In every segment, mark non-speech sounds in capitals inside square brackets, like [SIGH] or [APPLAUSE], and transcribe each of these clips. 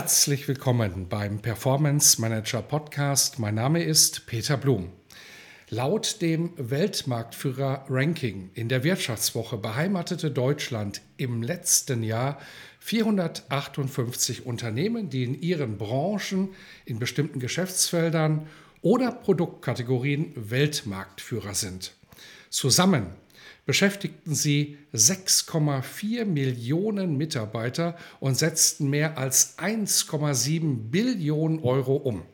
Herzlich willkommen beim Performance Manager Podcast. Mein Name ist Peter Blum. Laut dem Weltmarktführer Ranking in der Wirtschaftswoche beheimatete Deutschland im letzten Jahr 458 Unternehmen, die in ihren Branchen, in bestimmten Geschäftsfeldern oder Produktkategorien Weltmarktführer sind. Zusammen beschäftigten sie 6,4 Millionen Mitarbeiter und setzten mehr als 1,7 Billionen Euro um.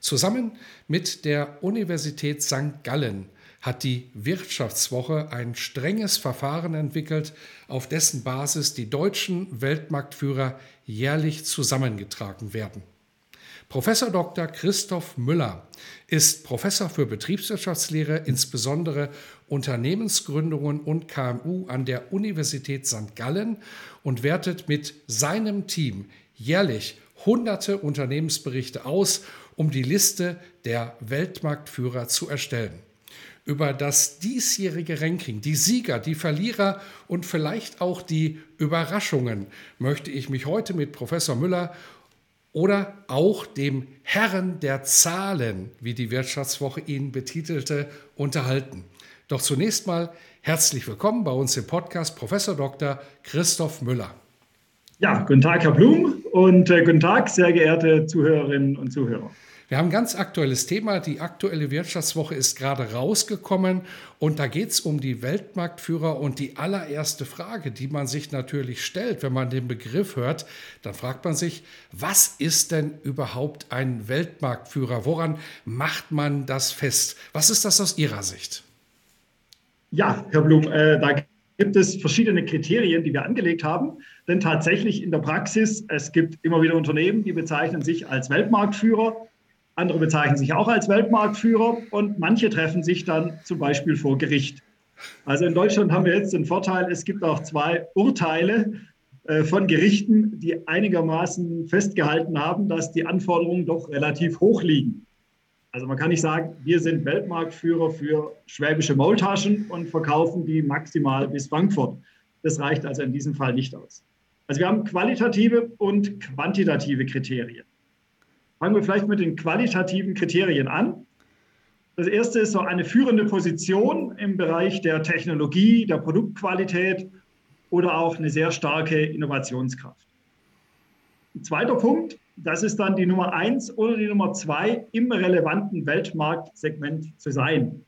Zusammen mit der Universität St. Gallen hat die Wirtschaftswoche ein strenges Verfahren entwickelt, auf dessen Basis die deutschen Weltmarktführer jährlich zusammengetragen werden. Professor Dr. Christoph Müller ist Professor für Betriebswirtschaftslehre, insbesondere Unternehmensgründungen und KMU an der Universität St. Gallen und wertet mit seinem Team jährlich hunderte Unternehmensberichte aus, um die Liste der Weltmarktführer zu erstellen. Über das diesjährige Ranking, die Sieger, die Verlierer und vielleicht auch die Überraschungen möchte ich mich heute mit Professor Müller oder auch dem Herren der Zahlen, wie die Wirtschaftswoche ihn betitelte, unterhalten. Doch zunächst mal herzlich willkommen bei uns im Podcast Professor Dr. Christoph Müller. Ja, guten Tag, Herr Blum, und äh, guten Tag, sehr geehrte Zuhörerinnen und Zuhörer. Wir haben ein ganz aktuelles Thema. Die aktuelle Wirtschaftswoche ist gerade rausgekommen und da geht es um die Weltmarktführer und die allererste Frage, die man sich natürlich stellt, wenn man den Begriff hört, dann fragt man sich, was ist denn überhaupt ein Weltmarktführer? Woran macht man das fest? Was ist das aus Ihrer Sicht? Ja, Herr Blum, äh, da gibt es verschiedene Kriterien, die wir angelegt haben. Denn tatsächlich in der Praxis, es gibt immer wieder Unternehmen, die bezeichnen sich als Weltmarktführer. Andere bezeichnen sich auch als Weltmarktführer und manche treffen sich dann zum Beispiel vor Gericht. Also in Deutschland haben wir jetzt den Vorteil, es gibt auch zwei Urteile äh, von Gerichten, die einigermaßen festgehalten haben, dass die Anforderungen doch relativ hoch liegen. Also man kann nicht sagen, wir sind Weltmarktführer für schwäbische Maultaschen und verkaufen die maximal bis Frankfurt. Das reicht also in diesem Fall nicht aus. Also wir haben qualitative und quantitative Kriterien. Fangen wir vielleicht mit den qualitativen Kriterien an. Das erste ist so eine führende Position im Bereich der Technologie, der Produktqualität oder auch eine sehr starke Innovationskraft. Ein zweiter Punkt, das ist dann die Nummer eins oder die Nummer zwei im relevanten Weltmarktsegment zu sein.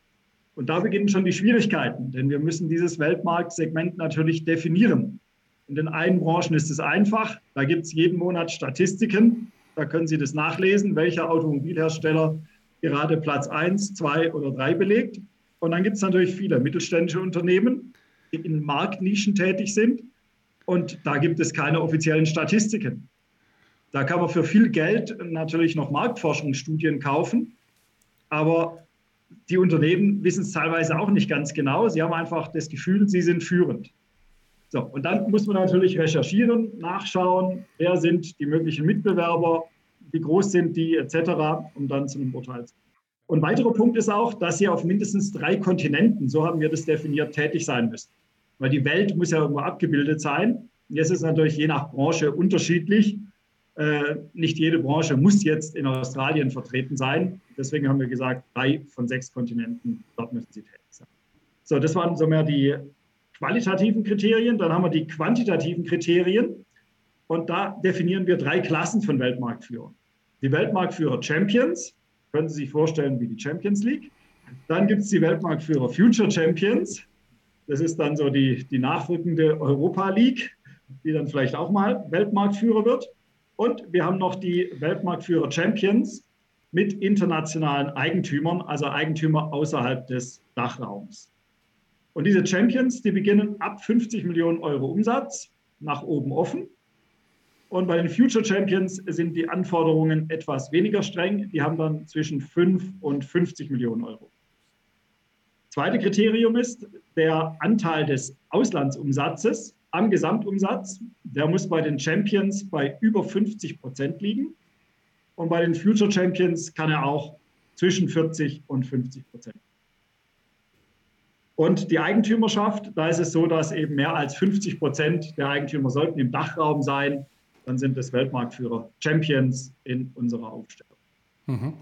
Und da beginnen schon die Schwierigkeiten, denn wir müssen dieses Weltmarktsegment natürlich definieren. In den einen Branchen ist es einfach, da gibt es jeden Monat Statistiken, da können Sie das nachlesen, welcher Automobilhersteller gerade Platz 1, 2 oder 3 belegt. Und dann gibt es natürlich viele mittelständische Unternehmen, die in Marktnischen tätig sind. Und da gibt es keine offiziellen Statistiken. Da kann man für viel Geld natürlich noch Marktforschungsstudien kaufen. Aber die Unternehmen wissen es teilweise auch nicht ganz genau. Sie haben einfach das Gefühl, sie sind führend. So, und dann muss man natürlich recherchieren, nachschauen, wer sind die möglichen Mitbewerber, wie groß sind die etc., um dann zu einem Urteil zu kommen. Und weiterer Punkt ist auch, dass sie auf mindestens drei Kontinenten, so haben wir das definiert, tätig sein müssen. Weil die Welt muss ja irgendwo abgebildet sein. Jetzt ist es natürlich je nach Branche unterschiedlich. Äh, nicht jede Branche muss jetzt in Australien vertreten sein. Deswegen haben wir gesagt, drei von sechs Kontinenten, dort müssen sie tätig sein. So, das waren so mehr die qualitativen Kriterien, dann haben wir die quantitativen Kriterien und da definieren wir drei Klassen von Weltmarktführern. Die Weltmarktführer Champions, können Sie sich vorstellen wie die Champions League. Dann gibt es die Weltmarktführer Future Champions, das ist dann so die, die nachrückende Europa League, die dann vielleicht auch mal Weltmarktführer wird. Und wir haben noch die Weltmarktführer Champions mit internationalen Eigentümern, also Eigentümer außerhalb des Dachraums. Und diese Champions, die beginnen ab 50 Millionen Euro Umsatz nach oben offen. Und bei den Future Champions sind die Anforderungen etwas weniger streng. Die haben dann zwischen 5 und 50 Millionen Euro. Zweite Kriterium ist der Anteil des Auslandsumsatzes am Gesamtumsatz. Der muss bei den Champions bei über 50 Prozent liegen. Und bei den Future Champions kann er auch zwischen 40 und 50 Prozent. Und die Eigentümerschaft, da ist es so, dass eben mehr als 50 Prozent der Eigentümer sollten im Dachraum sein. Dann sind es Weltmarktführer, Champions in unserer Aufstellung. Mhm.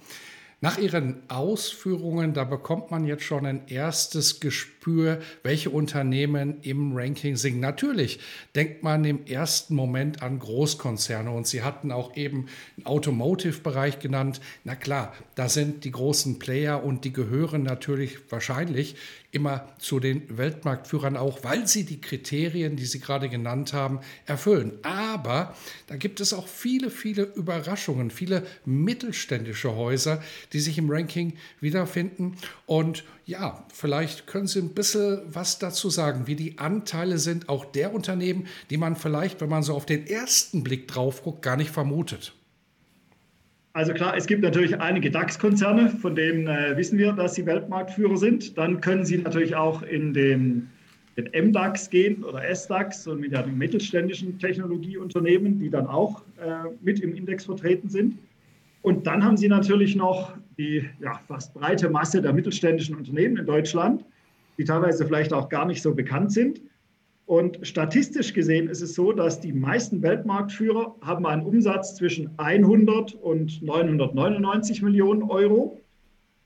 Nach Ihren Ausführungen, da bekommt man jetzt schon ein erstes Gespür, welche Unternehmen im Ranking sind. Natürlich denkt man im ersten Moment an Großkonzerne und Sie hatten auch eben den Automotive-Bereich genannt. Na klar, da sind die großen Player und die gehören natürlich wahrscheinlich immer zu den Weltmarktführern auch, weil sie die Kriterien, die Sie gerade genannt haben, erfüllen. Aber da gibt es auch viele, viele Überraschungen, viele mittelständische Häuser, die sich im Ranking wiederfinden. Und ja, vielleicht können Sie ein bisschen was dazu sagen, wie die Anteile sind, auch der Unternehmen, die man vielleicht, wenn man so auf den ersten Blick drauf guckt, gar nicht vermutet. Also klar, es gibt natürlich einige DAX-Konzerne, von denen äh, wissen wir, dass sie Weltmarktführer sind. Dann können Sie natürlich auch in den, den MDAX gehen oder SDAX und mit den mittelständischen Technologieunternehmen, die dann auch äh, mit im Index vertreten sind. Und dann haben Sie natürlich noch die ja, fast breite Masse der mittelständischen Unternehmen in Deutschland, die teilweise vielleicht auch gar nicht so bekannt sind. Und statistisch gesehen ist es so, dass die meisten Weltmarktführer haben einen Umsatz zwischen 100 und 999 Millionen Euro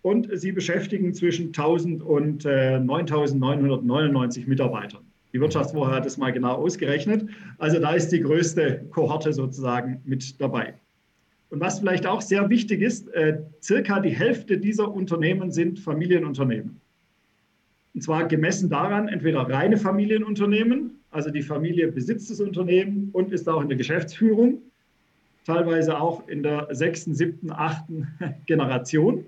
und sie beschäftigen zwischen 1000 und äh, 9999 Mitarbeitern. Die Wirtschaftswoche hat es mal genau ausgerechnet. Also da ist die größte Kohorte sozusagen mit dabei. Und was vielleicht auch sehr wichtig ist, äh, circa die Hälfte dieser Unternehmen sind Familienunternehmen. Und zwar gemessen daran, entweder reine Familienunternehmen, also die Familie besitzt das Unternehmen und ist auch in der Geschäftsführung, teilweise auch in der sechsten, siebten, achten [LAUGHS] Generation.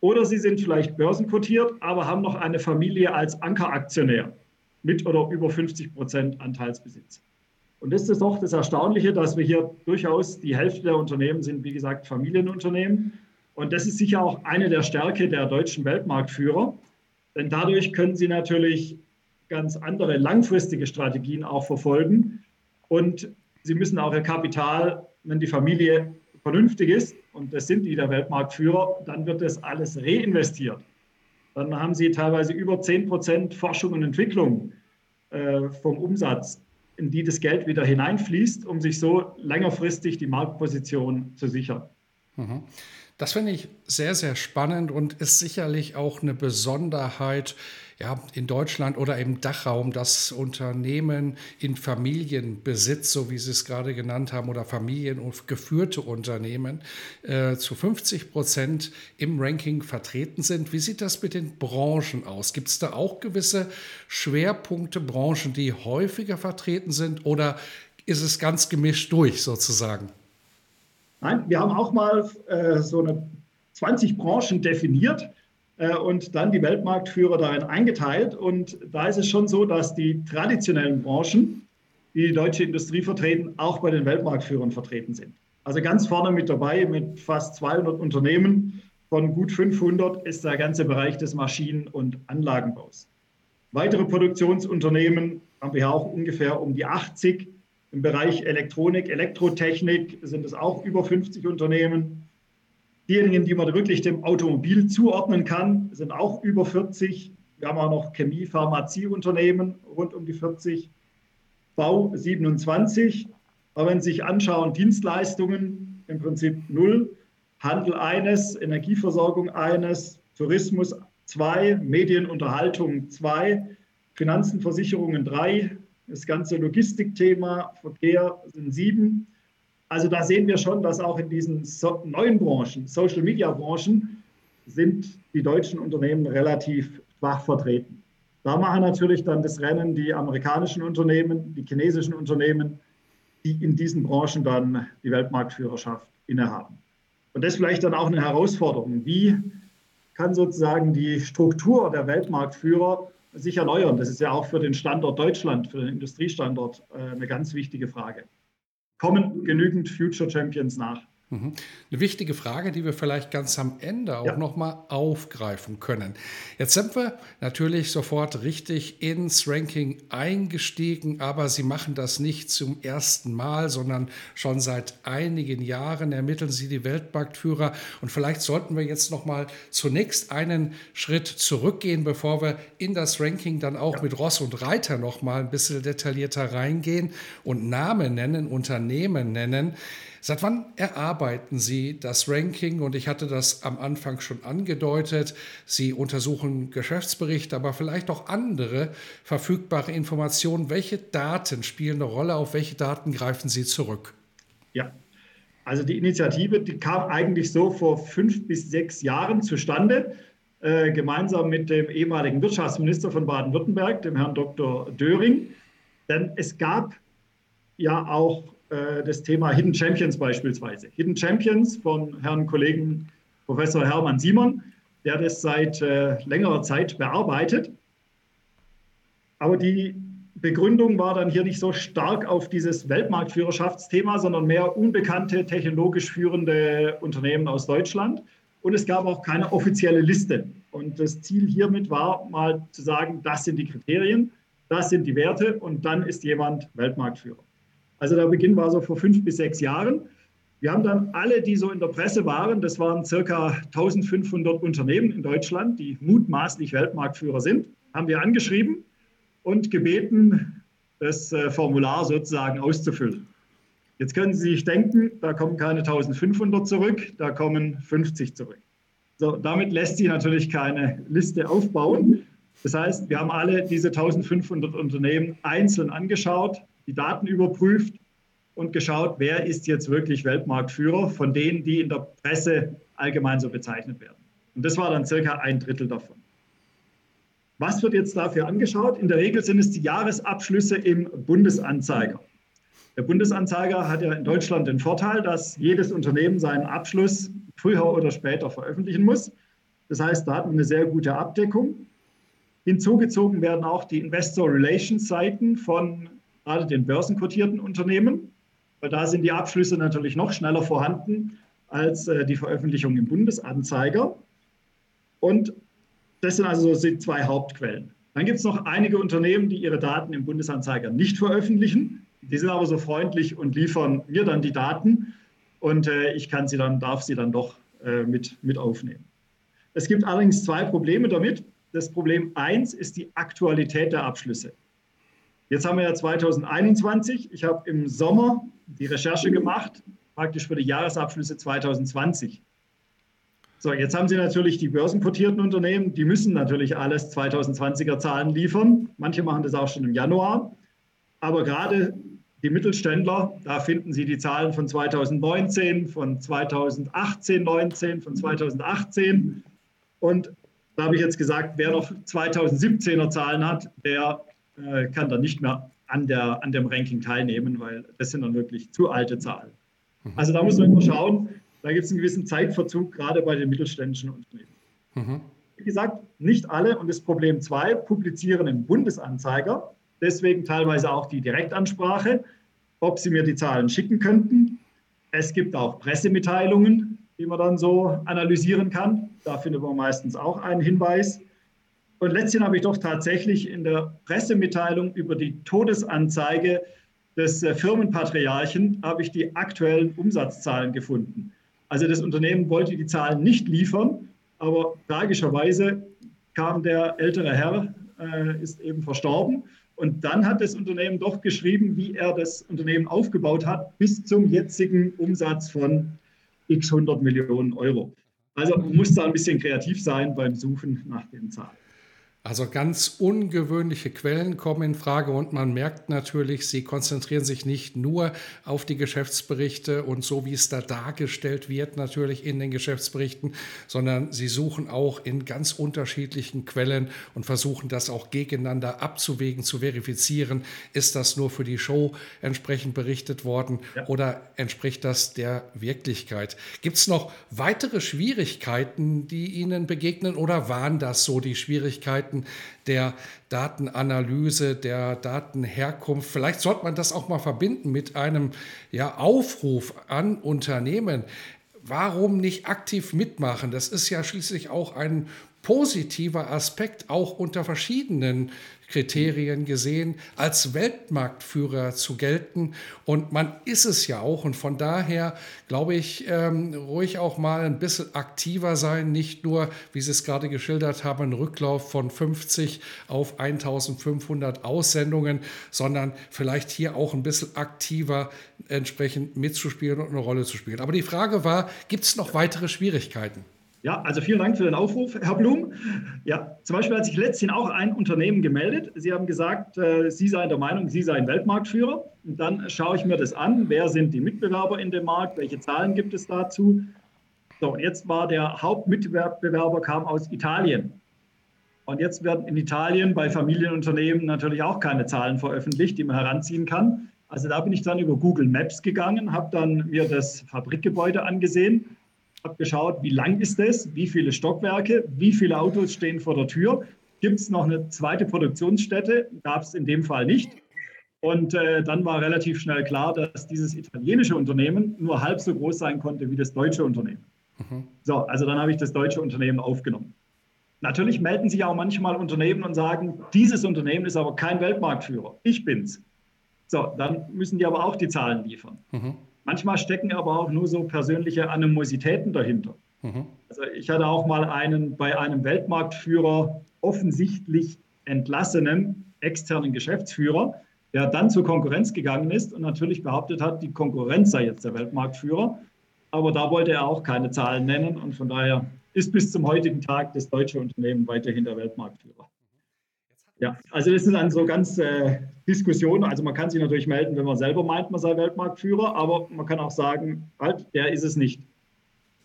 Oder sie sind vielleicht börsenkotiert, aber haben noch eine Familie als Ankeraktionär mit oder über 50 Prozent Anteilsbesitz. Und das ist doch das Erstaunliche, dass wir hier durchaus die Hälfte der Unternehmen sind, wie gesagt, Familienunternehmen. Und das ist sicher auch eine der Stärke der deutschen Weltmarktführer, denn dadurch können sie natürlich ganz andere langfristige Strategien auch verfolgen. Und sie müssen auch ihr Kapital, wenn die Familie vernünftig ist, und das sind die der Weltmarktführer, dann wird das alles reinvestiert. Dann haben sie teilweise über 10 Prozent Forschung und Entwicklung äh, vom Umsatz, in die das Geld wieder hineinfließt, um sich so längerfristig die Marktposition zu sichern. Mhm. Das finde ich sehr, sehr spannend und ist sicherlich auch eine Besonderheit ja, in Deutschland oder im Dachraum, dass Unternehmen in Familienbesitz, so wie Sie es gerade genannt haben, oder Familien- und geführte Unternehmen äh, zu 50 Prozent im Ranking vertreten sind. Wie sieht das mit den Branchen aus? Gibt es da auch gewisse Schwerpunkte, Branchen, die häufiger vertreten sind oder ist es ganz gemischt durch sozusagen? Nein, wir haben auch mal äh, so eine 20 Branchen definiert äh, und dann die Weltmarktführer darin eingeteilt. Und da ist es schon so, dass die traditionellen Branchen, die die deutsche Industrie vertreten, auch bei den Weltmarktführern vertreten sind. Also ganz vorne mit dabei mit fast 200 Unternehmen. Von gut 500 ist der ganze Bereich des Maschinen- und Anlagenbaus. Weitere Produktionsunternehmen haben wir auch ungefähr um die 80 im Bereich Elektronik, Elektrotechnik sind es auch über 50 Unternehmen. Diejenigen, die man wirklich dem Automobil zuordnen kann, sind auch über 40. Wir haben auch noch Chemie, Pharmazieunternehmen rund um die 40. Bau 27. Aber wenn Sie sich anschauen, Dienstleistungen im Prinzip null, Handel eines, Energieversorgung eines, Tourismus zwei, Medienunterhaltung zwei, Finanzen, Versicherungen drei, das ganze Logistikthema, Verkehr sind sieben. Also da sehen wir schon, dass auch in diesen so neuen Branchen, Social-Media-Branchen, sind die deutschen Unternehmen relativ schwach vertreten. Da machen natürlich dann das Rennen die amerikanischen Unternehmen, die chinesischen Unternehmen, die in diesen Branchen dann die Weltmarktführerschaft innehaben. Und das ist vielleicht dann auch eine Herausforderung. Wie kann sozusagen die Struktur der Weltmarktführer sich erneuern? Das ist ja auch für den Standort Deutschland, für den Industriestandort äh, eine ganz wichtige Frage. Kommen genügend Future Champions nach? Mhm. Eine wichtige Frage, die wir vielleicht ganz am Ende auch ja. nochmal aufgreifen können. Jetzt sind wir natürlich sofort richtig ins Ranking eingestiegen, aber Sie machen das nicht zum ersten Mal, sondern schon seit einigen Jahren ermitteln Sie die Weltmarktführer. Und vielleicht sollten wir jetzt nochmal zunächst einen Schritt zurückgehen, bevor wir in das Ranking dann auch ja. mit Ross und Reiter nochmal ein bisschen detaillierter reingehen und Namen nennen, Unternehmen nennen. Seit wann erarbeiten Sie das Ranking? Und ich hatte das am Anfang schon angedeutet. Sie untersuchen Geschäftsberichte, aber vielleicht auch andere verfügbare Informationen. Welche Daten spielen eine Rolle? Auf welche Daten greifen Sie zurück? Ja, also die Initiative, die kam eigentlich so vor fünf bis sechs Jahren zustande, äh, gemeinsam mit dem ehemaligen Wirtschaftsminister von Baden-Württemberg, dem Herrn Dr. Döring. Denn es gab ja auch das Thema Hidden Champions beispielsweise. Hidden Champions von Herrn Kollegen Professor Hermann Simon, der das seit äh, längerer Zeit bearbeitet. Aber die Begründung war dann hier nicht so stark auf dieses Weltmarktführerschaftsthema, sondern mehr unbekannte technologisch führende Unternehmen aus Deutschland. Und es gab auch keine offizielle Liste. Und das Ziel hiermit war mal zu sagen, das sind die Kriterien, das sind die Werte und dann ist jemand Weltmarktführer. Also der Beginn war so vor fünf bis sechs Jahren. Wir haben dann alle, die so in der Presse waren, das waren circa 1500 Unternehmen in Deutschland, die mutmaßlich Weltmarktführer sind, haben wir angeschrieben und gebeten, das äh, Formular sozusagen auszufüllen. Jetzt können Sie sich denken, da kommen keine 1500 zurück, da kommen 50 zurück. So, damit lässt sich natürlich keine Liste aufbauen. Das heißt, wir haben alle diese 1500 Unternehmen einzeln angeschaut, die Daten überprüft und geschaut, wer ist jetzt wirklich Weltmarktführer von denen, die in der Presse allgemein so bezeichnet werden. Und das war dann circa ein Drittel davon. Was wird jetzt dafür angeschaut? In der Regel sind es die Jahresabschlüsse im Bundesanzeiger. Der Bundesanzeiger hat ja in Deutschland den Vorteil, dass jedes Unternehmen seinen Abschluss früher oder später veröffentlichen muss. Das heißt, da hat man eine sehr gute Abdeckung. Hinzugezogen werden auch die Investor Relations Seiten von gerade den börsenkotierten Unternehmen, weil da sind die Abschlüsse natürlich noch schneller vorhanden als äh, die Veröffentlichung im Bundesanzeiger. Und das sind also so zwei Hauptquellen. Dann gibt es noch einige Unternehmen, die ihre Daten im Bundesanzeiger nicht veröffentlichen. Die sind aber so freundlich und liefern mir dann die Daten und äh, ich kann sie dann, darf sie dann doch äh, mit, mit aufnehmen. Es gibt allerdings zwei Probleme damit. Das Problem eins ist die Aktualität der Abschlüsse. Jetzt haben wir ja 2021. Ich habe im Sommer die Recherche gemacht, praktisch für die Jahresabschlüsse 2020. So, jetzt haben Sie natürlich die börsenkotierten Unternehmen, die müssen natürlich alles 2020er Zahlen liefern. Manche machen das auch schon im Januar. Aber gerade die Mittelständler, da finden Sie die Zahlen von 2019, von 2018, 19, von 2018. Und da habe ich jetzt gesagt, wer noch 2017er Zahlen hat, der äh, kann dann nicht mehr an, der, an dem Ranking teilnehmen, weil das sind dann wirklich zu alte Zahlen. Mhm. Also da muss man immer schauen, da gibt es einen gewissen Zeitverzug, gerade bei den mittelständischen Unternehmen. Mhm. Wie gesagt, nicht alle, und das Problem zwei, publizieren im Bundesanzeiger, deswegen teilweise auch die Direktansprache, ob sie mir die Zahlen schicken könnten. Es gibt auch Pressemitteilungen, die man dann so analysieren kann. Da findet man meistens auch einen Hinweis. Und letztens habe ich doch tatsächlich in der Pressemitteilung über die Todesanzeige des äh, Firmenpatriarchen habe ich die aktuellen Umsatzzahlen gefunden. Also das Unternehmen wollte die Zahlen nicht liefern, aber tragischerweise kam der ältere Herr, äh, ist eben verstorben. Und dann hat das Unternehmen doch geschrieben, wie er das Unternehmen aufgebaut hat, bis zum jetzigen Umsatz von x 100 Millionen Euro. Also man muss da ein bisschen kreativ sein beim Suchen nach den Zahlen. Also ganz ungewöhnliche Quellen kommen in Frage und man merkt natürlich, sie konzentrieren sich nicht nur auf die Geschäftsberichte und so wie es da dargestellt wird, natürlich in den Geschäftsberichten, sondern sie suchen auch in ganz unterschiedlichen Quellen und versuchen das auch gegeneinander abzuwägen, zu verifizieren. Ist das nur für die Show entsprechend berichtet worden ja. oder entspricht das der Wirklichkeit? Gibt es noch weitere Schwierigkeiten, die Ihnen begegnen oder waren das so die Schwierigkeiten? Möglichkeiten der Datenanalyse, der Datenherkunft. Vielleicht sollte man das auch mal verbinden mit einem ja, Aufruf an Unternehmen. Warum nicht aktiv mitmachen? Das ist ja schließlich auch ein positiver Aspekt, auch unter verschiedenen Kriterien gesehen, als Weltmarktführer zu gelten. Und man ist es ja auch. Und von daher glaube ich, ähm, ruhig auch mal ein bisschen aktiver sein, nicht nur, wie Sie es gerade geschildert haben, ein Rücklauf von 50 auf 1500 Aussendungen, sondern vielleicht hier auch ein bisschen aktiver entsprechend mitzuspielen und eine Rolle zu spielen. Aber die Frage war, gibt es noch weitere Schwierigkeiten? Ja, also vielen Dank für den Aufruf, Herr Blum. Ja, zum Beispiel hat sich letztens auch ein Unternehmen gemeldet. Sie haben gesagt, äh, Sie seien der Meinung, Sie seien Weltmarktführer. Und dann schaue ich mir das an. Wer sind die Mitbewerber in dem Markt? Welche Zahlen gibt es dazu? So, und jetzt war der Hauptmitbewerber kam aus Italien. Und jetzt werden in Italien bei Familienunternehmen natürlich auch keine Zahlen veröffentlicht, die man heranziehen kann. Also da bin ich dann über Google Maps gegangen, habe dann mir das Fabrikgebäude angesehen habe geschaut, wie lang ist es, wie viele Stockwerke, wie viele Autos stehen vor der Tür. Gibt es noch eine zweite Produktionsstätte? Gab es in dem Fall nicht. Und äh, dann war relativ schnell klar, dass dieses italienische Unternehmen nur halb so groß sein konnte wie das deutsche Unternehmen. Mhm. So, also dann habe ich das deutsche Unternehmen aufgenommen. Natürlich melden sich auch manchmal Unternehmen und sagen, dieses Unternehmen ist aber kein Weltmarktführer. Ich bin's. So, dann müssen die aber auch die Zahlen liefern. Mhm. Manchmal stecken aber auch nur so persönliche Animositäten dahinter. Mhm. Also ich hatte auch mal einen bei einem Weltmarktführer offensichtlich entlassenen externen Geschäftsführer, der dann zur Konkurrenz gegangen ist und natürlich behauptet hat, die Konkurrenz sei jetzt der Weltmarktführer. Aber da wollte er auch keine Zahlen nennen und von daher ist bis zum heutigen Tag das deutsche Unternehmen weiterhin der Weltmarktführer. Ja, also das sind dann so ganz äh, Diskussionen. Also man kann sich natürlich melden, wenn man selber meint, man sei Weltmarktführer, aber man kann auch sagen, halt, der ist es nicht.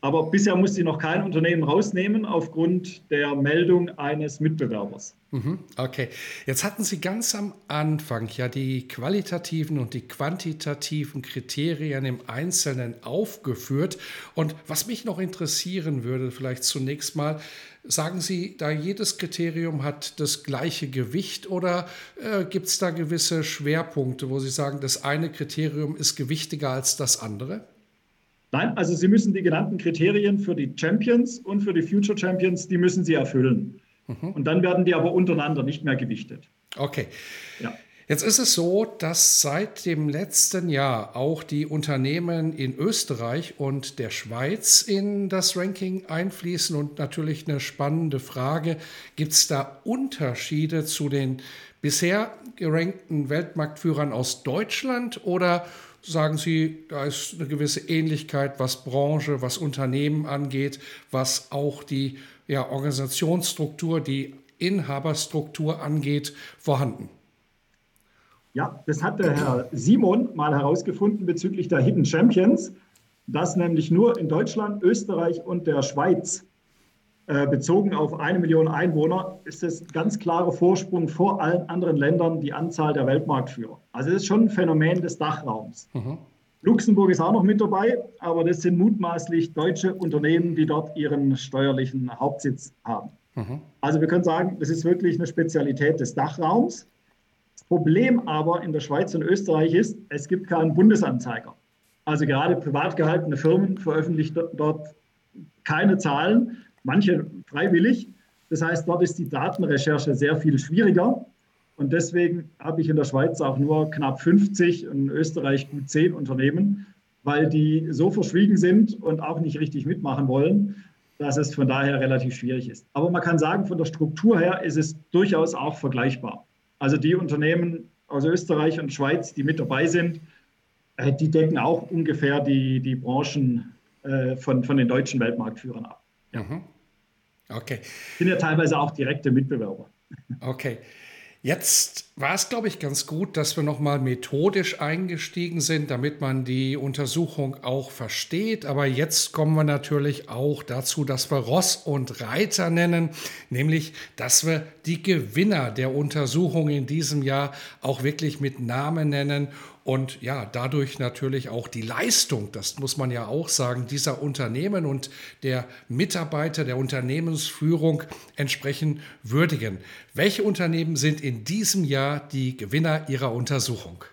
Aber bisher musste ich noch kein Unternehmen rausnehmen aufgrund der Meldung eines Mitbewerbers. Mhm, okay, jetzt hatten Sie ganz am Anfang ja die qualitativen und die quantitativen Kriterien im Einzelnen aufgeführt. Und was mich noch interessieren würde, vielleicht zunächst mal, sagen Sie, da jedes Kriterium hat das gleiche Gewicht oder äh, gibt es da gewisse Schwerpunkte, wo Sie sagen, das eine Kriterium ist gewichtiger als das andere? Nein, also Sie müssen die genannten Kriterien für die Champions und für die Future Champions, die müssen Sie erfüllen. Mhm. Und dann werden die aber untereinander nicht mehr gewichtet. Okay. Ja. Jetzt ist es so, dass seit dem letzten Jahr auch die Unternehmen in Österreich und der Schweiz in das Ranking einfließen. Und natürlich eine spannende Frage, gibt es da Unterschiede zu den bisher gerankten Weltmarktführern aus Deutschland oder sagen Sie, da ist eine gewisse Ähnlichkeit, was Branche, was Unternehmen angeht, was auch die ja, Organisationsstruktur, die Inhaberstruktur angeht, vorhanden? Ja, das hat der Herr Simon mal herausgefunden bezüglich der Hidden Champions, dass nämlich nur in Deutschland, Österreich und der Schweiz bezogen auf eine Million Einwohner ist es ganz klarer Vorsprung vor allen anderen Ländern die Anzahl der Weltmarktführer. Also das ist schon ein Phänomen des Dachraums. Mhm. Luxemburg ist auch noch mit dabei, aber das sind mutmaßlich deutsche Unternehmen, die dort ihren steuerlichen Hauptsitz haben. Mhm. Also wir können sagen, das ist wirklich eine Spezialität des Dachraums. Das Problem aber in der Schweiz und Österreich ist, es gibt keinen Bundesanzeiger. Also gerade privat gehaltene Firmen veröffentlichen dort keine Zahlen manche freiwillig. Das heißt, dort ist die Datenrecherche sehr viel schwieriger. Und deswegen habe ich in der Schweiz auch nur knapp 50 und in Österreich gut 10 Unternehmen, weil die so verschwiegen sind und auch nicht richtig mitmachen wollen, dass es von daher relativ schwierig ist. Aber man kann sagen, von der Struktur her ist es durchaus auch vergleichbar. Also die Unternehmen aus Österreich und Schweiz, die mit dabei sind, äh, die decken auch ungefähr die, die Branchen äh, von, von den deutschen Weltmarktführern ab. Ja. Mhm. Okay. Sind ja teilweise auch direkte Mitbewerber. Okay. Jetzt war es, glaube ich, ganz gut, dass wir nochmal methodisch eingestiegen sind, damit man die Untersuchung auch versteht. Aber jetzt kommen wir natürlich auch dazu, dass wir Ross und Reiter nennen, nämlich, dass wir die Gewinner der Untersuchung in diesem Jahr auch wirklich mit Namen nennen und ja, dadurch natürlich auch die Leistung, das muss man ja auch sagen, dieser Unternehmen und der Mitarbeiter der Unternehmensführung entsprechend würdigen. Welche Unternehmen sind in diesem Jahr die Gewinner Ihrer Untersuchung?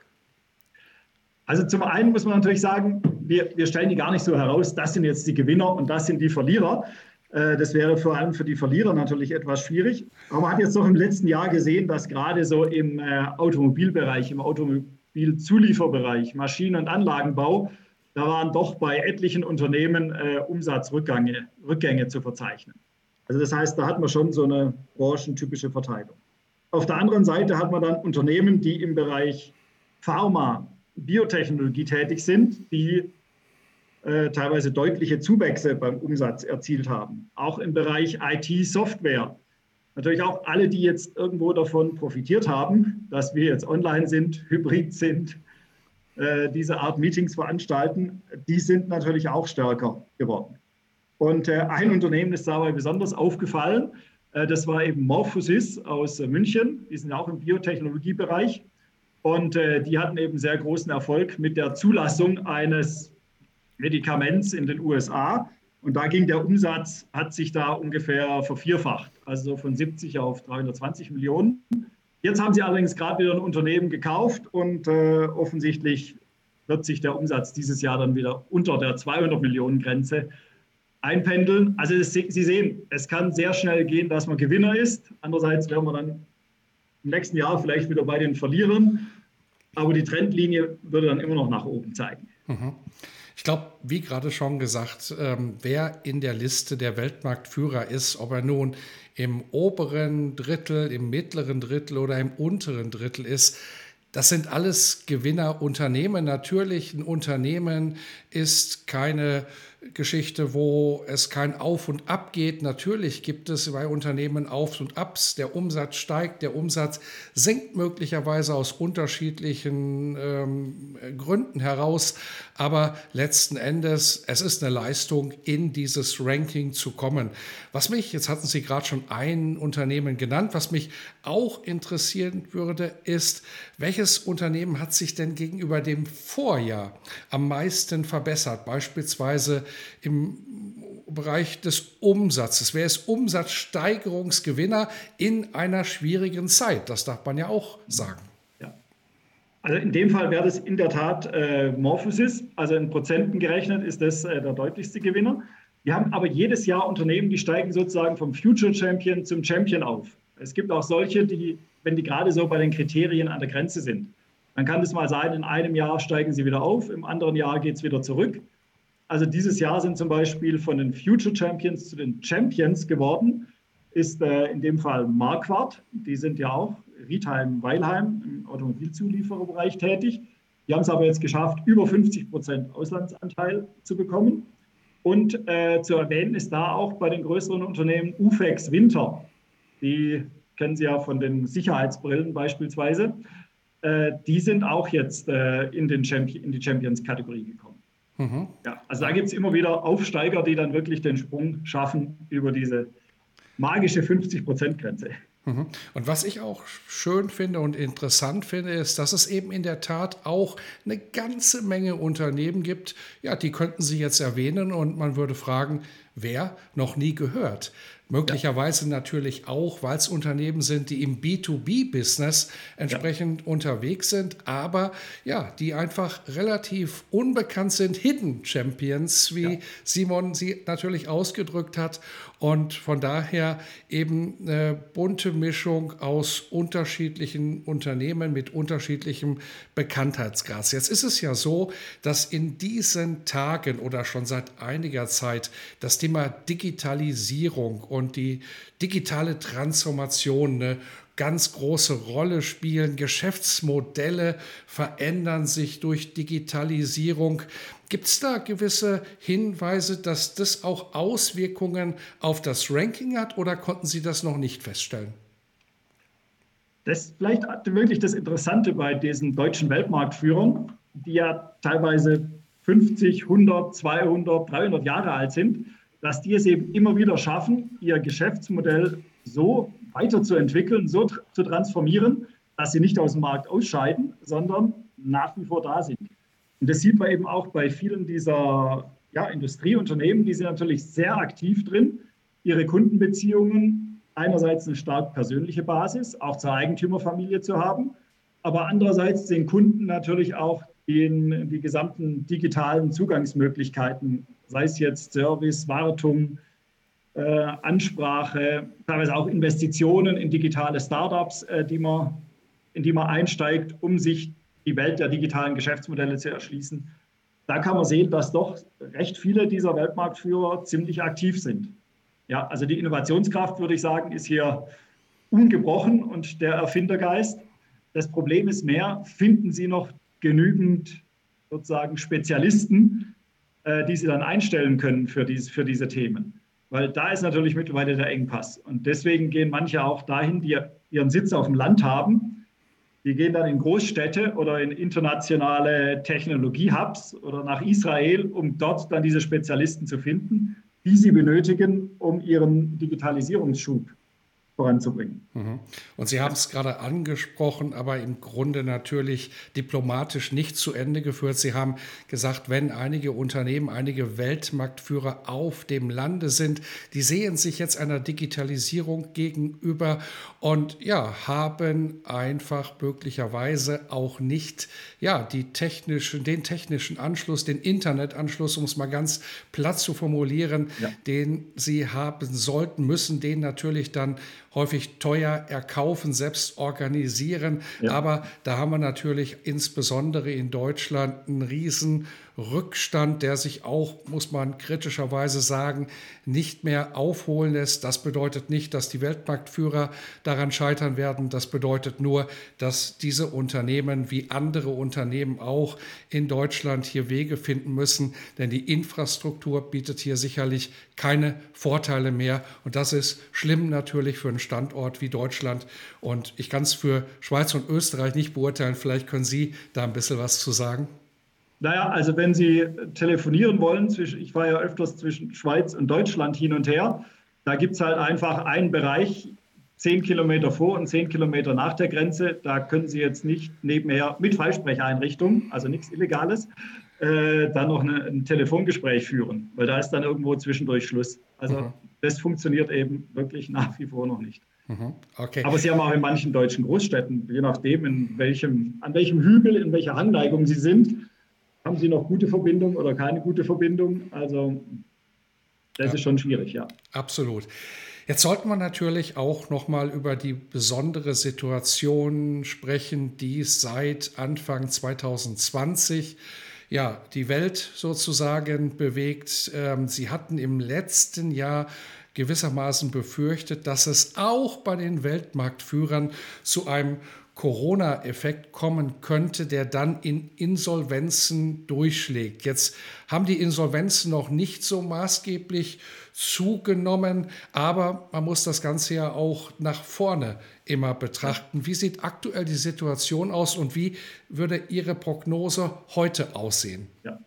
Also zum einen muss man natürlich sagen, wir, wir stellen die gar nicht so heraus, das sind jetzt die Gewinner und das sind die Verlierer. Äh, das wäre vor allem für die Verlierer natürlich etwas schwierig. Aber man hat jetzt doch im letzten Jahr gesehen, dass gerade so im äh, Automobilbereich, im Automobilzulieferbereich, Maschinen- und Anlagenbau, da waren doch bei etlichen Unternehmen äh, Umsatzrückgänge Rückgänge zu verzeichnen. Also das heißt, da hat man schon so eine branchentypische Verteilung. Auf der anderen Seite hat man dann Unternehmen, die im Bereich Pharma, Biotechnologie tätig sind, die äh, teilweise deutliche Zuwächse beim Umsatz erzielt haben. Auch im Bereich IT-Software. Natürlich auch alle, die jetzt irgendwo davon profitiert haben, dass wir jetzt online sind, [LAUGHS] hybrid sind, äh, diese Art Meetings veranstalten, die sind natürlich auch stärker geworden. Und äh, ein Unternehmen ist dabei besonders aufgefallen. Äh, das war eben Morphosis aus München. Die sind auch im Biotechnologiebereich. Und die hatten eben sehr großen Erfolg mit der Zulassung eines Medikaments in den USA. Und da ging der Umsatz, hat sich da ungefähr vervierfacht, also von 70 auf 320 Millionen. Jetzt haben sie allerdings gerade wieder ein Unternehmen gekauft und äh, offensichtlich wird sich der Umsatz dieses Jahr dann wieder unter der 200 Millionen Grenze einpendeln. Also es, Sie sehen, es kann sehr schnell gehen, dass man Gewinner ist. Andererseits werden wir dann im nächsten Jahr vielleicht wieder bei den Verlierern. Aber die Trendlinie würde dann immer noch nach oben zeigen. Mhm. Ich glaube, wie gerade schon gesagt, ähm, wer in der Liste der Weltmarktführer ist, ob er nun im oberen Drittel, im mittleren Drittel oder im unteren Drittel ist, das sind alles Gewinnerunternehmen. Natürlich, ein Unternehmen ist keine Geschichte, wo es kein Auf und Ab geht. Natürlich gibt es bei Unternehmen Auf und Abs. Der Umsatz steigt, der Umsatz sinkt möglicherweise aus unterschiedlichen ähm, Gründen heraus. Aber letzten Endes, es ist eine Leistung, in dieses Ranking zu kommen. Was mich, jetzt hatten Sie gerade schon ein Unternehmen genannt, was mich auch interessieren würde, ist, welches Unternehmen hat sich denn gegenüber dem Vorjahr am meisten verbessert? Beispielsweise im Bereich des Umsatzes. Wer ist Umsatzsteigerungsgewinner in einer schwierigen Zeit? Das darf man ja auch sagen. Ja. Also in dem Fall wäre das in der Tat äh, Morphosis. Also in Prozenten gerechnet ist das äh, der deutlichste Gewinner. Wir haben aber jedes Jahr Unternehmen, die steigen sozusagen vom Future Champion zum Champion auf. Es gibt auch solche, die, wenn die gerade so bei den Kriterien an der Grenze sind, dann kann es mal sein, in einem Jahr steigen sie wieder auf, im anderen Jahr geht es wieder zurück. Also dieses Jahr sind zum Beispiel von den Future Champions zu den Champions geworden, ist äh, in dem Fall Marquardt. Die sind ja auch Riedheim-Weilheim im Automobilzuliefererbereich tätig. Die haben es aber jetzt geschafft, über 50 Prozent Auslandsanteil zu bekommen. Und äh, zu erwähnen ist da auch bei den größeren Unternehmen UFEX Winter. Die kennen Sie ja von den Sicherheitsbrillen beispielsweise. Äh, die sind auch jetzt äh, in, in die Champions-Kategorie gekommen. Mhm. Ja, also da gibt es immer wieder Aufsteiger, die dann wirklich den Sprung schaffen über diese magische 50-Prozent-Grenze. Mhm. Und was ich auch schön finde und interessant finde, ist, dass es eben in der Tat auch eine ganze Menge Unternehmen gibt, ja, die könnten Sie jetzt erwähnen und man würde fragen, wer noch nie gehört. Möglicherweise ja. natürlich auch, weil es Unternehmen sind, die im B2B-Business entsprechend ja. unterwegs sind, aber ja, die einfach relativ unbekannt sind, Hidden Champions, wie ja. Simon sie natürlich ausgedrückt hat. Und von daher eben eine bunte Mischung aus unterschiedlichen Unternehmen mit unterschiedlichem Bekanntheitsgrad. Jetzt ist es ja so, dass in diesen Tagen oder schon seit einiger Zeit das Thema Digitalisierung und die digitale Transformation eine ganz große Rolle spielen. Geschäftsmodelle verändern sich durch Digitalisierung. Gibt es da gewisse Hinweise, dass das auch Auswirkungen auf das Ranking hat oder konnten Sie das noch nicht feststellen? Das ist vielleicht wirklich das Interessante bei diesen deutschen Weltmarktführern, die ja teilweise 50, 100, 200, 300 Jahre alt sind, dass die es eben immer wieder schaffen, ihr Geschäftsmodell so weiterzuentwickeln, so zu transformieren, dass sie nicht aus dem Markt ausscheiden, sondern nach wie vor da sind. Und das sieht man eben auch bei vielen dieser ja, Industrieunternehmen, die sind natürlich sehr aktiv drin, ihre Kundenbeziehungen einerseits eine stark persönliche Basis, auch zur Eigentümerfamilie zu haben, aber andererseits den Kunden natürlich auch den, die gesamten digitalen Zugangsmöglichkeiten, sei es jetzt Service, Wartung, äh, Ansprache, teilweise auch Investitionen in digitale Startups, äh, die man, in die man einsteigt, um sich die Welt der digitalen Geschäftsmodelle zu erschließen. Da kann man sehen, dass doch recht viele dieser Weltmarktführer ziemlich aktiv sind. Ja, also die Innovationskraft, würde ich sagen, ist hier ungebrochen und der Erfindergeist. Das Problem ist mehr, finden Sie noch genügend sozusagen Spezialisten, äh, die Sie dann einstellen können für, dies, für diese Themen? Weil da ist natürlich mittlerweile der Engpass. Und deswegen gehen manche auch dahin, die ihren Sitz auf dem Land haben. Die gehen dann in Großstädte oder in internationale Technologie-Hubs oder nach Israel, um dort dann diese Spezialisten zu finden, die sie benötigen, um ihren Digitalisierungsschub voranzubringen. Mhm. Und Sie haben es gerade angesprochen, aber im Grunde natürlich diplomatisch nicht zu Ende geführt. Sie haben gesagt, wenn einige Unternehmen, einige Weltmarktführer auf dem Lande sind, die sehen sich jetzt einer Digitalisierung gegenüber und ja, haben einfach möglicherweise auch nicht ja, die technischen, den technischen Anschluss, den Internetanschluss, um es mal ganz platt zu formulieren, ja. den sie haben sollten, müssen den natürlich dann häufig teuer erkaufen, selbst organisieren. Ja. Aber da haben wir natürlich insbesondere in Deutschland einen riesen Rückstand, der sich auch, muss man kritischerweise sagen, nicht mehr aufholen lässt. Das bedeutet nicht, dass die Weltmarktführer daran scheitern werden. Das bedeutet nur, dass diese Unternehmen wie andere Unternehmen auch in Deutschland hier Wege finden müssen, denn die Infrastruktur bietet hier sicherlich keine Vorteile mehr. Und das ist schlimm natürlich für einen Standort wie Deutschland. Und ich kann es für Schweiz und Österreich nicht beurteilen. Vielleicht können Sie da ein bisschen was zu sagen. Naja, also wenn Sie telefonieren wollen, zwischen, ich war ja öfters zwischen Schweiz und Deutschland hin und her, da gibt es halt einfach einen Bereich, zehn Kilometer vor und zehn Kilometer nach der Grenze. Da können Sie jetzt nicht nebenher mit Freisprecheinrichtung, also nichts Illegales, äh, dann noch eine, ein Telefongespräch führen, weil da ist dann irgendwo zwischendurch Schluss. Also mhm. das funktioniert eben wirklich nach wie vor noch nicht. Mhm. Okay. Aber Sie haben auch in manchen deutschen Großstädten, je nachdem, in welchem, an welchem Hügel, in welcher Anleigung Sie sind, haben Sie noch gute Verbindung oder keine gute Verbindung? Also das ja. ist schon schwierig, ja. Absolut. Jetzt sollten wir natürlich auch noch mal über die besondere Situation sprechen, die seit Anfang 2020 ja, die Welt sozusagen bewegt. Ähm, Sie hatten im letzten Jahr gewissermaßen befürchtet, dass es auch bei den Weltmarktführern zu einem Corona-Effekt kommen könnte, der dann in Insolvenzen durchschlägt. Jetzt haben die Insolvenzen noch nicht so maßgeblich zugenommen, aber man muss das Ganze ja auch nach vorne immer betrachten. Wie sieht aktuell die Situation aus und wie würde Ihre Prognose heute aussehen? Ja.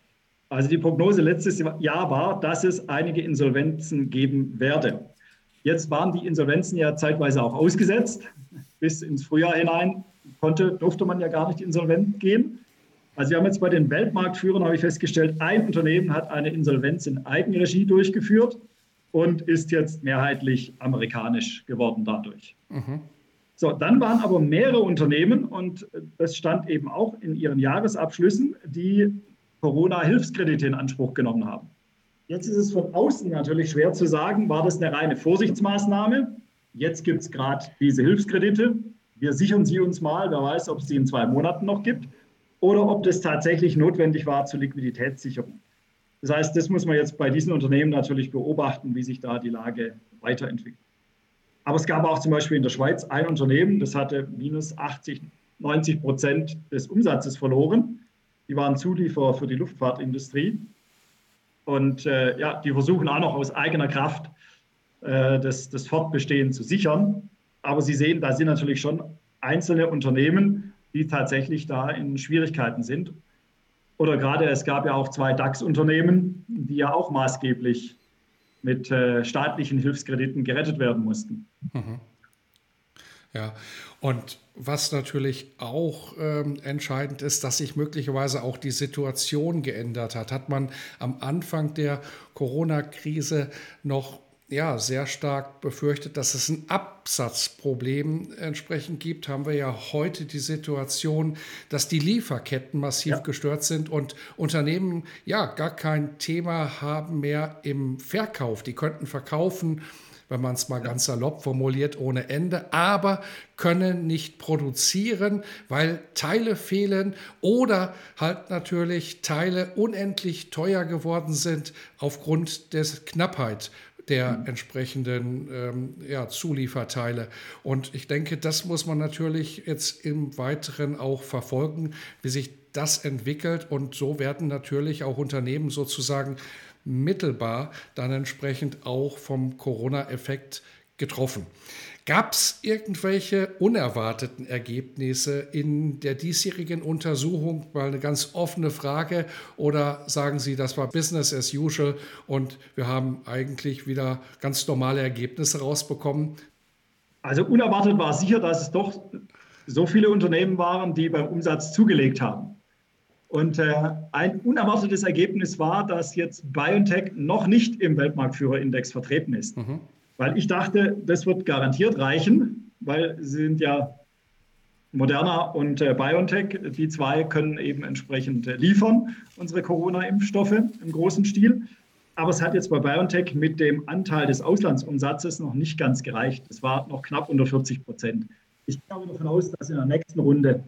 Also die Prognose letztes Jahr war, dass es einige Insolvenzen geben werde. Jetzt waren die Insolvenzen ja zeitweise auch ausgesetzt bis ins Frühjahr hinein konnte, durfte man ja gar nicht insolvent gehen. Also wir haben jetzt bei den Weltmarktführern, habe ich festgestellt, ein Unternehmen hat eine Insolvenz in Eigenregie durchgeführt und ist jetzt mehrheitlich amerikanisch geworden dadurch. Mhm. So, dann waren aber mehrere Unternehmen, und das stand eben auch in ihren Jahresabschlüssen, die Corona-Hilfskredite in Anspruch genommen haben. Jetzt ist es von außen natürlich schwer zu sagen, war das eine reine Vorsichtsmaßnahme? Jetzt gibt es gerade diese Hilfskredite. Wir sichern sie uns mal. Wer weiß, ob es sie in zwei Monaten noch gibt oder ob das tatsächlich notwendig war zur Liquiditätssicherung. Das heißt, das muss man jetzt bei diesen Unternehmen natürlich beobachten, wie sich da die Lage weiterentwickelt. Aber es gab auch zum Beispiel in der Schweiz ein Unternehmen, das hatte minus 80, 90 Prozent des Umsatzes verloren. Die waren Zulieferer für die Luftfahrtindustrie. Und äh, ja, die versuchen auch noch aus eigener Kraft äh, das, das Fortbestehen zu sichern. Aber Sie sehen, da sind natürlich schon einzelne Unternehmen, die tatsächlich da in Schwierigkeiten sind. Oder gerade es gab ja auch zwei DAX-Unternehmen, die ja auch maßgeblich mit äh, staatlichen Hilfskrediten gerettet werden mussten. Mhm. Ja, und was natürlich auch ähm, entscheidend ist, dass sich möglicherweise auch die Situation geändert hat. Hat man am Anfang der Corona-Krise noch ja, sehr stark befürchtet, dass es ein Absatzproblem entsprechend gibt, haben wir ja heute die Situation, dass die Lieferketten massiv ja. gestört sind und Unternehmen ja gar kein Thema haben mehr im Verkauf. Die könnten verkaufen, wenn man es mal ganz salopp formuliert, ohne Ende, aber können nicht produzieren, weil Teile fehlen oder halt natürlich Teile unendlich teuer geworden sind aufgrund der Knappheit der entsprechenden ähm, ja, Zulieferteile. Und ich denke, das muss man natürlich jetzt im Weiteren auch verfolgen, wie sich das entwickelt. Und so werden natürlich auch Unternehmen sozusagen mittelbar dann entsprechend auch vom Corona-Effekt getroffen. Gab es irgendwelche unerwarteten Ergebnisse in der diesjährigen Untersuchung? Mal eine ganz offene Frage. Oder sagen Sie, das war Business as usual und wir haben eigentlich wieder ganz normale Ergebnisse rausbekommen? Also unerwartet war sicher, dass es doch so viele Unternehmen waren, die beim Umsatz zugelegt haben. Und äh, ein unerwartetes Ergebnis war, dass jetzt BioNTech noch nicht im Weltmarktführerindex vertreten ist. Mhm. Weil ich dachte, das wird garantiert reichen, weil sie sind ja Moderna und äh, BioNTech, die zwei können eben entsprechend äh, liefern, unsere Corona-Impfstoffe im großen Stil. Aber es hat jetzt bei BioNTech mit dem Anteil des Auslandsumsatzes noch nicht ganz gereicht. Es war noch knapp unter 40 Prozent. Ich gehe aber davon aus, dass in der nächsten Runde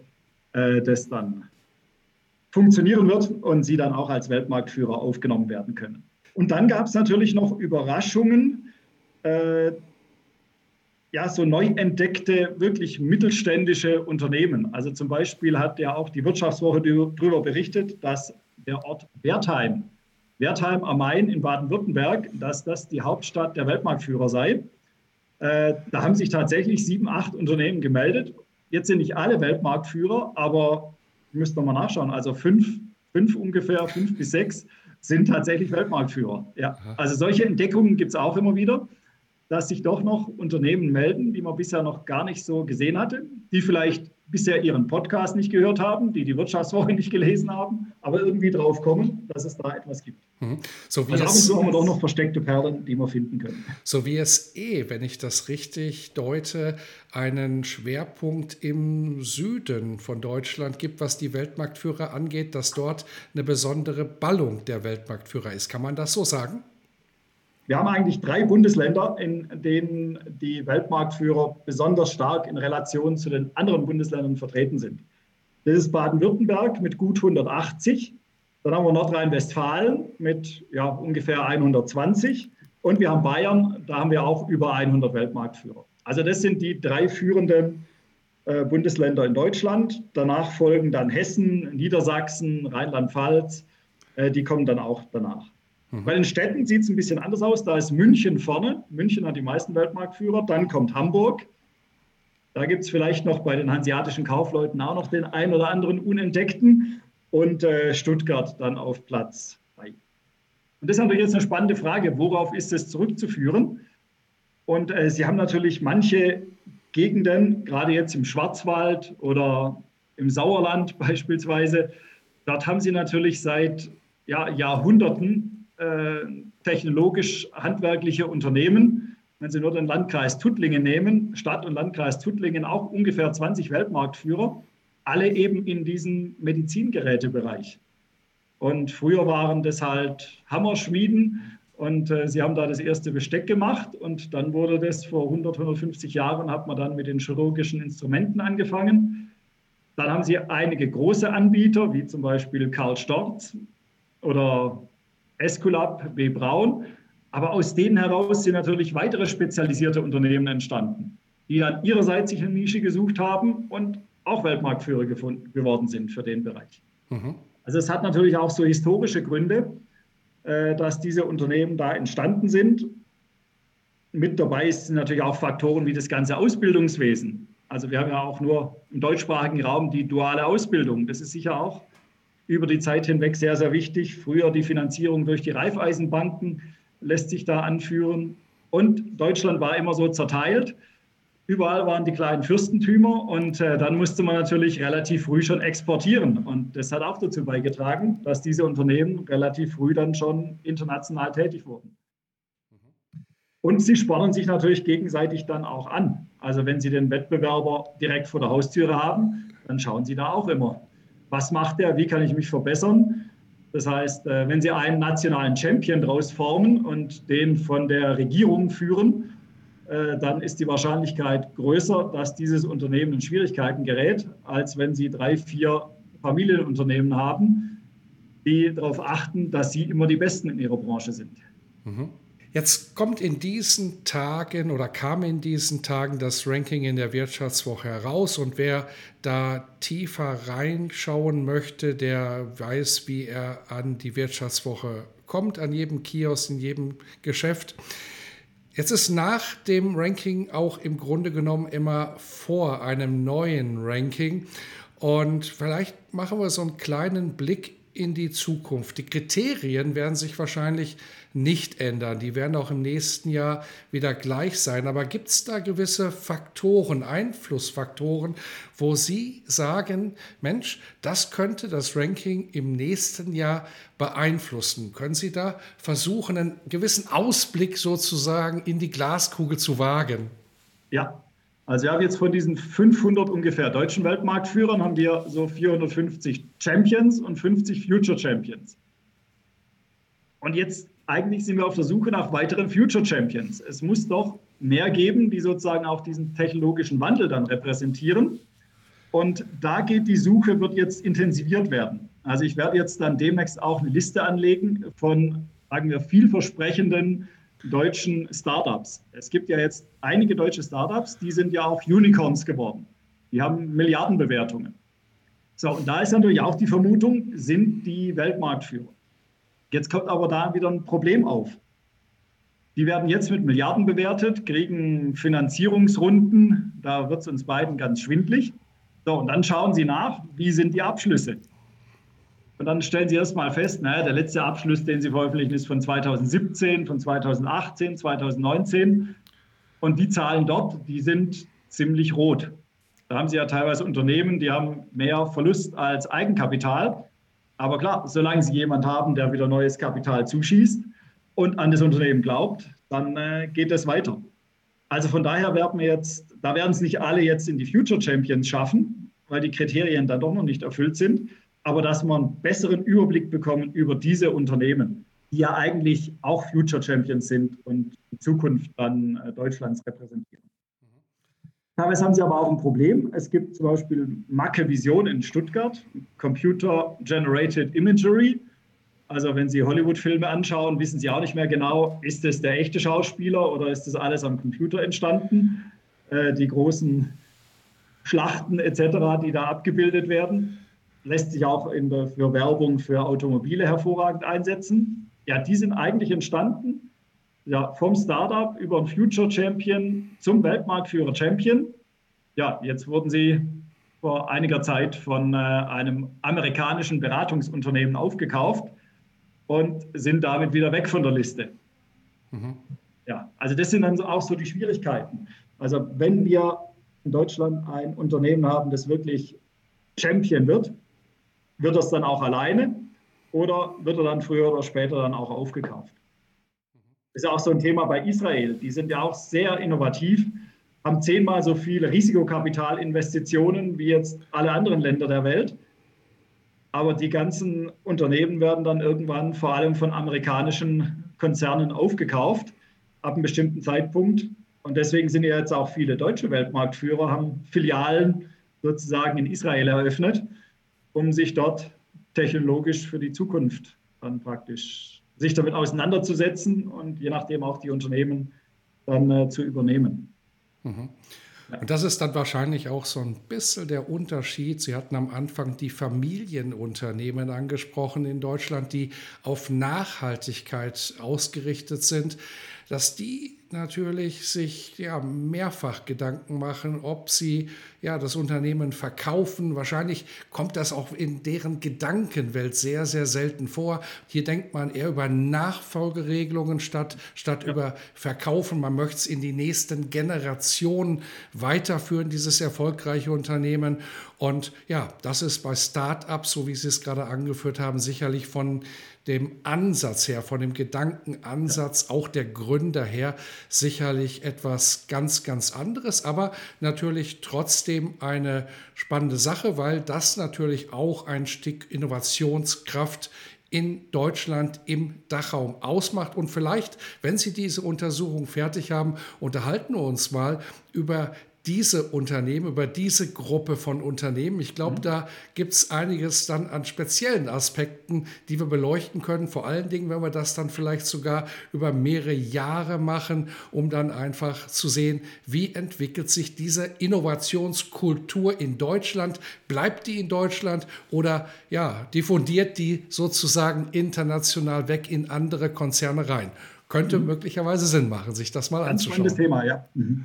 äh, das dann funktionieren wird und sie dann auch als Weltmarktführer aufgenommen werden können. Und dann gab es natürlich noch Überraschungen äh, ja, so neu entdeckte, wirklich mittelständische Unternehmen. Also zum Beispiel hat ja auch die Wirtschaftswoche darüber berichtet, dass der Ort Wertheim, Wertheim am Main in Baden-Württemberg, dass das die Hauptstadt der Weltmarktführer sei. Äh, da haben sich tatsächlich sieben, acht Unternehmen gemeldet. Jetzt sind nicht alle Weltmarktführer, aber müsst noch mal nachschauen. Also fünf, fünf ungefähr, fünf bis sechs sind tatsächlich Weltmarktführer. Ja. Also solche Entdeckungen gibt es auch immer wieder dass sich doch noch Unternehmen melden, die man bisher noch gar nicht so gesehen hatte, die vielleicht bisher ihren Podcast nicht gehört haben, die die Wirtschaftswoche nicht gelesen haben, aber irgendwie drauf kommen, dass es da etwas gibt. Mhm. So wie also ab und zu haben wir doch noch versteckte Perlen, die wir finden können. So wie es eh, wenn ich das richtig deute, einen Schwerpunkt im Süden von Deutschland gibt, was die Weltmarktführer angeht, dass dort eine besondere Ballung der Weltmarktführer ist. Kann man das so sagen? Wir haben eigentlich drei Bundesländer, in denen die Weltmarktführer besonders stark in Relation zu den anderen Bundesländern vertreten sind. Das ist Baden-Württemberg mit gut 180. Dann haben wir Nordrhein-Westfalen mit ja, ungefähr 120. Und wir haben Bayern, da haben wir auch über 100 Weltmarktführer. Also das sind die drei führenden äh, Bundesländer in Deutschland. Danach folgen dann Hessen, Niedersachsen, Rheinland-Pfalz. Äh, die kommen dann auch danach. Mhm. Bei den Städten sieht es ein bisschen anders aus. Da ist München vorne. München hat die meisten Weltmarktführer. Dann kommt Hamburg. Da gibt es vielleicht noch bei den hanseatischen Kaufleuten auch noch den einen oder anderen Unentdeckten. Und äh, Stuttgart dann auf Platz 3. Und das ist natürlich jetzt eine spannende Frage. Worauf ist es zurückzuführen? Und äh, Sie haben natürlich manche Gegenden, gerade jetzt im Schwarzwald oder im Sauerland [LAUGHS] beispielsweise, dort haben Sie natürlich seit ja, Jahrhunderten äh, technologisch-handwerkliche Unternehmen. Wenn Sie nur den Landkreis Tuttlingen nehmen, Stadt und Landkreis Tuttlingen auch ungefähr 20 Weltmarktführer, alle eben in diesem Medizingerätebereich. Und früher waren das halt Hammerschmieden und äh, sie haben da das erste Besteck gemacht und dann wurde das vor 100, 150 Jahren, hat man dann mit den chirurgischen Instrumenten angefangen. Dann haben sie einige große Anbieter, wie zum Beispiel Karl Storz oder Esculap, W. Braun. Aber aus denen heraus sind natürlich weitere spezialisierte Unternehmen entstanden, die dann ihrerseits sich eine Nische gesucht haben und auch Weltmarktführer gefunden, geworden sind für den Bereich. Mhm. Also es hat natürlich auch so historische Gründe, äh, dass diese Unternehmen da entstanden sind. Mit dabei sind natürlich auch Faktoren wie das ganze Ausbildungswesen. Also wir haben ja auch nur im deutschsprachigen Raum die duale Ausbildung. Das ist sicher auch über die Zeit hinweg sehr, sehr wichtig. Früher die Finanzierung durch die Raiffeisenbanken lässt sich da anführen. Und Deutschland war immer so zerteilt. Überall waren die kleinen Fürstentümer und äh, dann musste man natürlich relativ früh schon exportieren. Und das hat auch dazu beigetragen, dass diese Unternehmen relativ früh dann schon international tätig wurden. Und sie spornen sich natürlich gegenseitig dann auch an. Also wenn sie den Wettbewerber direkt vor der Haustüre haben, dann schauen sie da auch immer, was macht der, wie kann ich mich verbessern. Das heißt, äh, wenn Sie einen nationalen Champion daraus formen und den von der Regierung führen, äh, dann ist die Wahrscheinlichkeit größer, dass dieses Unternehmen in Schwierigkeiten gerät, als wenn Sie drei, vier Familienunternehmen haben, die darauf achten, dass sie immer die Besten in ihrer Branche sind. Mhm. Jetzt kommt in diesen Tagen oder kam in diesen Tagen das Ranking in der Wirtschaftswoche heraus und wer da tiefer reinschauen möchte, der weiß, wie er an die Wirtschaftswoche kommt, an jedem Kiosk, in jedem Geschäft. Jetzt ist nach dem Ranking auch im Grunde genommen immer vor einem neuen Ranking. Und vielleicht machen wir so einen kleinen Blick in die Zukunft. Die Kriterien werden sich wahrscheinlich nicht ändern. Die werden auch im nächsten Jahr wieder gleich sein. Aber gibt es da gewisse Faktoren, Einflussfaktoren, wo Sie sagen, Mensch, das könnte das Ranking im nächsten Jahr beeinflussen? Können Sie da versuchen, einen gewissen Ausblick sozusagen in die Glaskugel zu wagen? Ja, also wir haben jetzt von diesen 500 ungefähr deutschen Weltmarktführern haben wir so 450 Champions und 50 Future Champions. Und jetzt eigentlich sind wir auf der Suche nach weiteren Future Champions. Es muss doch mehr geben, die sozusagen auch diesen technologischen Wandel dann repräsentieren. Und da geht die Suche, wird jetzt intensiviert werden. Also ich werde jetzt dann demnächst auch eine Liste anlegen von, sagen wir, vielversprechenden deutschen Startups. Es gibt ja jetzt einige deutsche Startups, die sind ja auch Unicorns geworden. Die haben Milliardenbewertungen. So, und da ist natürlich auch die Vermutung, sind die Weltmarktführer. Jetzt kommt aber da wieder ein Problem auf. Die werden jetzt mit Milliarden bewertet, kriegen Finanzierungsrunden, da wird es uns beiden ganz schwindlig. So, und dann schauen sie nach, wie sind die Abschlüsse. Und dann stellen sie erstmal fest, naja, der letzte Abschluss, den sie veröffentlichen, ist von 2017, von 2018, 2019. Und die Zahlen dort, die sind ziemlich rot. Da haben sie ja teilweise Unternehmen, die haben mehr Verlust als Eigenkapital. Aber klar, solange Sie jemanden haben, der wieder neues Kapital zuschießt und an das Unternehmen glaubt, dann äh, geht es weiter. Also von daher werden wir jetzt, da werden es nicht alle jetzt in die Future Champions schaffen, weil die Kriterien dann doch noch nicht erfüllt sind, aber dass wir einen besseren Überblick bekommen über diese Unternehmen, die ja eigentlich auch Future Champions sind und in Zukunft dann äh, Deutschlands repräsentieren. Teilweise haben sie aber auch ein Problem. Es gibt zum Beispiel Macke Vision in Stuttgart, Computer Generated Imagery. Also wenn Sie Hollywood-Filme anschauen, wissen Sie auch nicht mehr genau, ist es der echte Schauspieler oder ist das alles am Computer entstanden? Äh, die großen Schlachten etc., die da abgebildet werden, lässt sich auch in für Werbung für Automobile hervorragend einsetzen. Ja, die sind eigentlich entstanden ja, vom Startup über einen Future Champion zum Weltmarktführer Champion. Ja, jetzt wurden sie vor einiger Zeit von äh, einem amerikanischen Beratungsunternehmen aufgekauft und sind damit wieder weg von der Liste. Mhm. Ja, also das sind dann auch so die Schwierigkeiten. Also wenn wir in Deutschland ein Unternehmen haben, das wirklich Champion wird, wird das dann auch alleine oder wird er dann früher oder später dann auch aufgekauft? ist ja auch so ein Thema bei Israel. Die sind ja auch sehr innovativ, haben zehnmal so viele Risikokapitalinvestitionen wie jetzt alle anderen Länder der Welt. Aber die ganzen Unternehmen werden dann irgendwann vor allem von amerikanischen Konzernen aufgekauft, ab einem bestimmten Zeitpunkt. Und deswegen sind ja jetzt auch viele deutsche Weltmarktführer, haben Filialen sozusagen in Israel eröffnet, um sich dort technologisch für die Zukunft dann praktisch sich damit auseinanderzusetzen und je nachdem auch die Unternehmen dann äh, zu übernehmen. Mhm. Und das ist dann wahrscheinlich auch so ein bisschen der Unterschied. Sie hatten am Anfang die Familienunternehmen angesprochen in Deutschland, die auf Nachhaltigkeit ausgerichtet sind, dass die natürlich sich ja mehrfach Gedanken machen, ob sie ja das Unternehmen verkaufen. Wahrscheinlich kommt das auch in deren Gedankenwelt sehr sehr selten vor. Hier denkt man eher über Nachfolgeregelungen statt statt ja. über Verkaufen. Man möchte es in die nächsten Generationen weiterführen dieses erfolgreiche Unternehmen und ja, das ist bei Startups, so wie Sie es gerade angeführt haben, sicherlich von dem Ansatz her, von dem Gedankenansatz auch der Gründer her sicherlich etwas ganz, ganz anderes, aber natürlich trotzdem eine spannende Sache, weil das natürlich auch ein Stück Innovationskraft in Deutschland im Dachraum ausmacht. Und vielleicht, wenn Sie diese Untersuchung fertig haben, unterhalten wir uns mal über diese Unternehmen, über diese Gruppe von Unternehmen. Ich glaube, mhm. da gibt es einiges dann an speziellen Aspekten, die wir beleuchten können. Vor allen Dingen, wenn wir das dann vielleicht sogar über mehrere Jahre machen, um dann einfach zu sehen, wie entwickelt sich diese Innovationskultur in Deutschland? Bleibt die in Deutschland oder ja, diffundiert die sozusagen international weg in andere Konzerne rein? Könnte mhm. möglicherweise Sinn machen, sich das mal Ganz anzuschauen. Thema, ja. Mhm.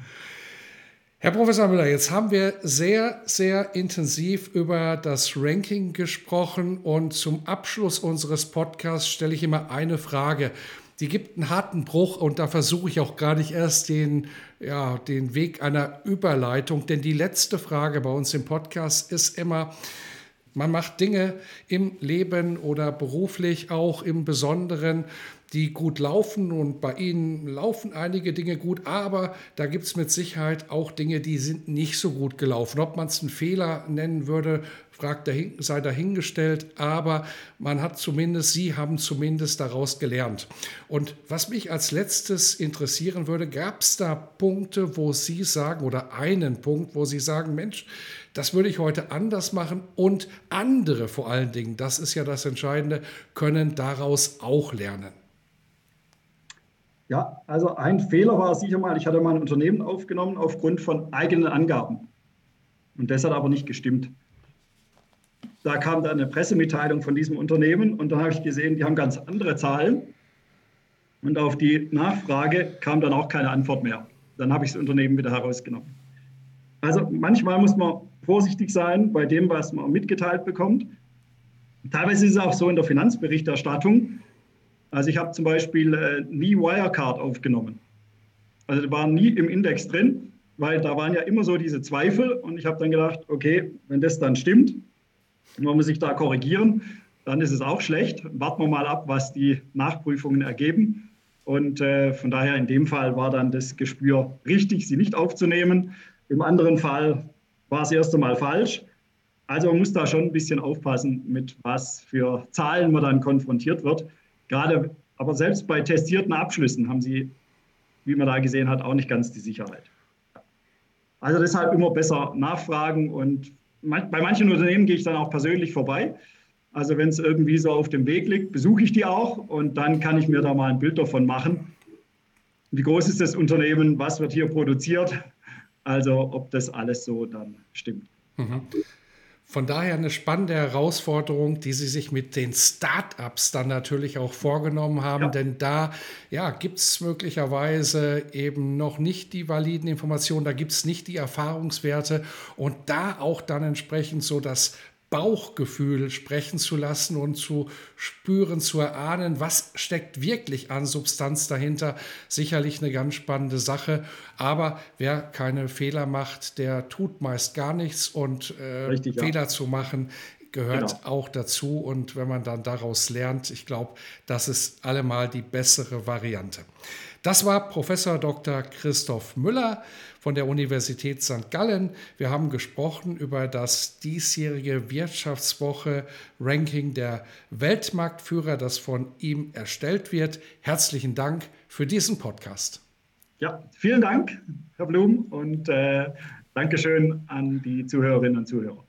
Herr Professor Müller, jetzt haben wir sehr, sehr intensiv über das Ranking gesprochen und zum Abschluss unseres Podcasts stelle ich immer eine Frage. Die gibt einen harten Bruch und da versuche ich auch gar nicht erst den, ja, den Weg einer Überleitung, denn die letzte Frage bei uns im Podcast ist immer, man macht Dinge im Leben oder beruflich auch im Besonderen, die gut laufen und bei Ihnen laufen einige Dinge gut, aber da gibt es mit Sicherheit auch Dinge, die sind nicht so gut gelaufen. Ob man es einen Fehler nennen würde, fragt dahin, sei dahingestellt, aber man hat zumindest, Sie haben zumindest daraus gelernt. Und was mich als letztes interessieren würde, gab es da Punkte, wo Sie sagen, oder einen Punkt, wo Sie sagen, Mensch, das würde ich heute anders machen und andere vor allen Dingen, das ist ja das Entscheidende, können daraus auch lernen. Ja, also ein Fehler war sicher mal, ich hatte mal ein Unternehmen aufgenommen aufgrund von eigenen Angaben. Und das hat aber nicht gestimmt. Da kam dann eine Pressemitteilung von diesem Unternehmen und dann habe ich gesehen, die haben ganz andere Zahlen. Und auf die Nachfrage kam dann auch keine Antwort mehr. Dann habe ich das Unternehmen wieder herausgenommen. Also manchmal muss man vorsichtig sein bei dem, was man mitgeteilt bekommt. Teilweise ist es auch so in der Finanzberichterstattung, also ich habe zum Beispiel äh, nie Wirecard aufgenommen. Also das war nie im Index drin, weil da waren ja immer so diese Zweifel und ich habe dann gedacht, okay, wenn das dann stimmt, man muss sich da korrigieren, dann ist es auch schlecht. Warten wir mal ab, was die Nachprüfungen ergeben. Und äh, von daher in dem Fall war dann das Gespür richtig, sie nicht aufzunehmen. Im anderen Fall war es erst einmal falsch. Also man muss da schon ein bisschen aufpassen, mit was für Zahlen man dann konfrontiert wird. Gerade, aber selbst bei testierten Abschlüssen haben sie, wie man da gesehen hat, auch nicht ganz die Sicherheit. Also deshalb immer besser nachfragen und bei manchen Unternehmen gehe ich dann auch persönlich vorbei. Also wenn es irgendwie so auf dem Weg liegt, besuche ich die auch und dann kann ich mir da mal ein Bild davon machen. Wie groß ist das Unternehmen? Was wird hier produziert? Also ob das alles so dann stimmt. Mhm. Von daher eine spannende Herausforderung, die Sie sich mit den Startups dann natürlich auch vorgenommen haben, ja. denn da ja, gibt es möglicherweise eben noch nicht die validen Informationen, da gibt es nicht die Erfahrungswerte und da auch dann entsprechend so das Bauchgefühl sprechen zu lassen und zu spüren, zu erahnen, was steckt wirklich an Substanz dahinter. Sicherlich eine ganz spannende Sache. Aber wer keine Fehler macht, der tut meist gar nichts. Und äh, Richtig, Fehler ja. zu machen gehört genau. auch dazu. Und wenn man dann daraus lernt, ich glaube, das ist allemal die bessere Variante. Das war Professor Dr. Christoph Müller von der Universität St. Gallen. Wir haben gesprochen über das diesjährige Wirtschaftswoche Ranking der Weltmarktführer, das von ihm erstellt wird. Herzlichen Dank für diesen Podcast. Ja, vielen Dank, Herr Blum, und äh, Dankeschön an die Zuhörerinnen und Zuhörer.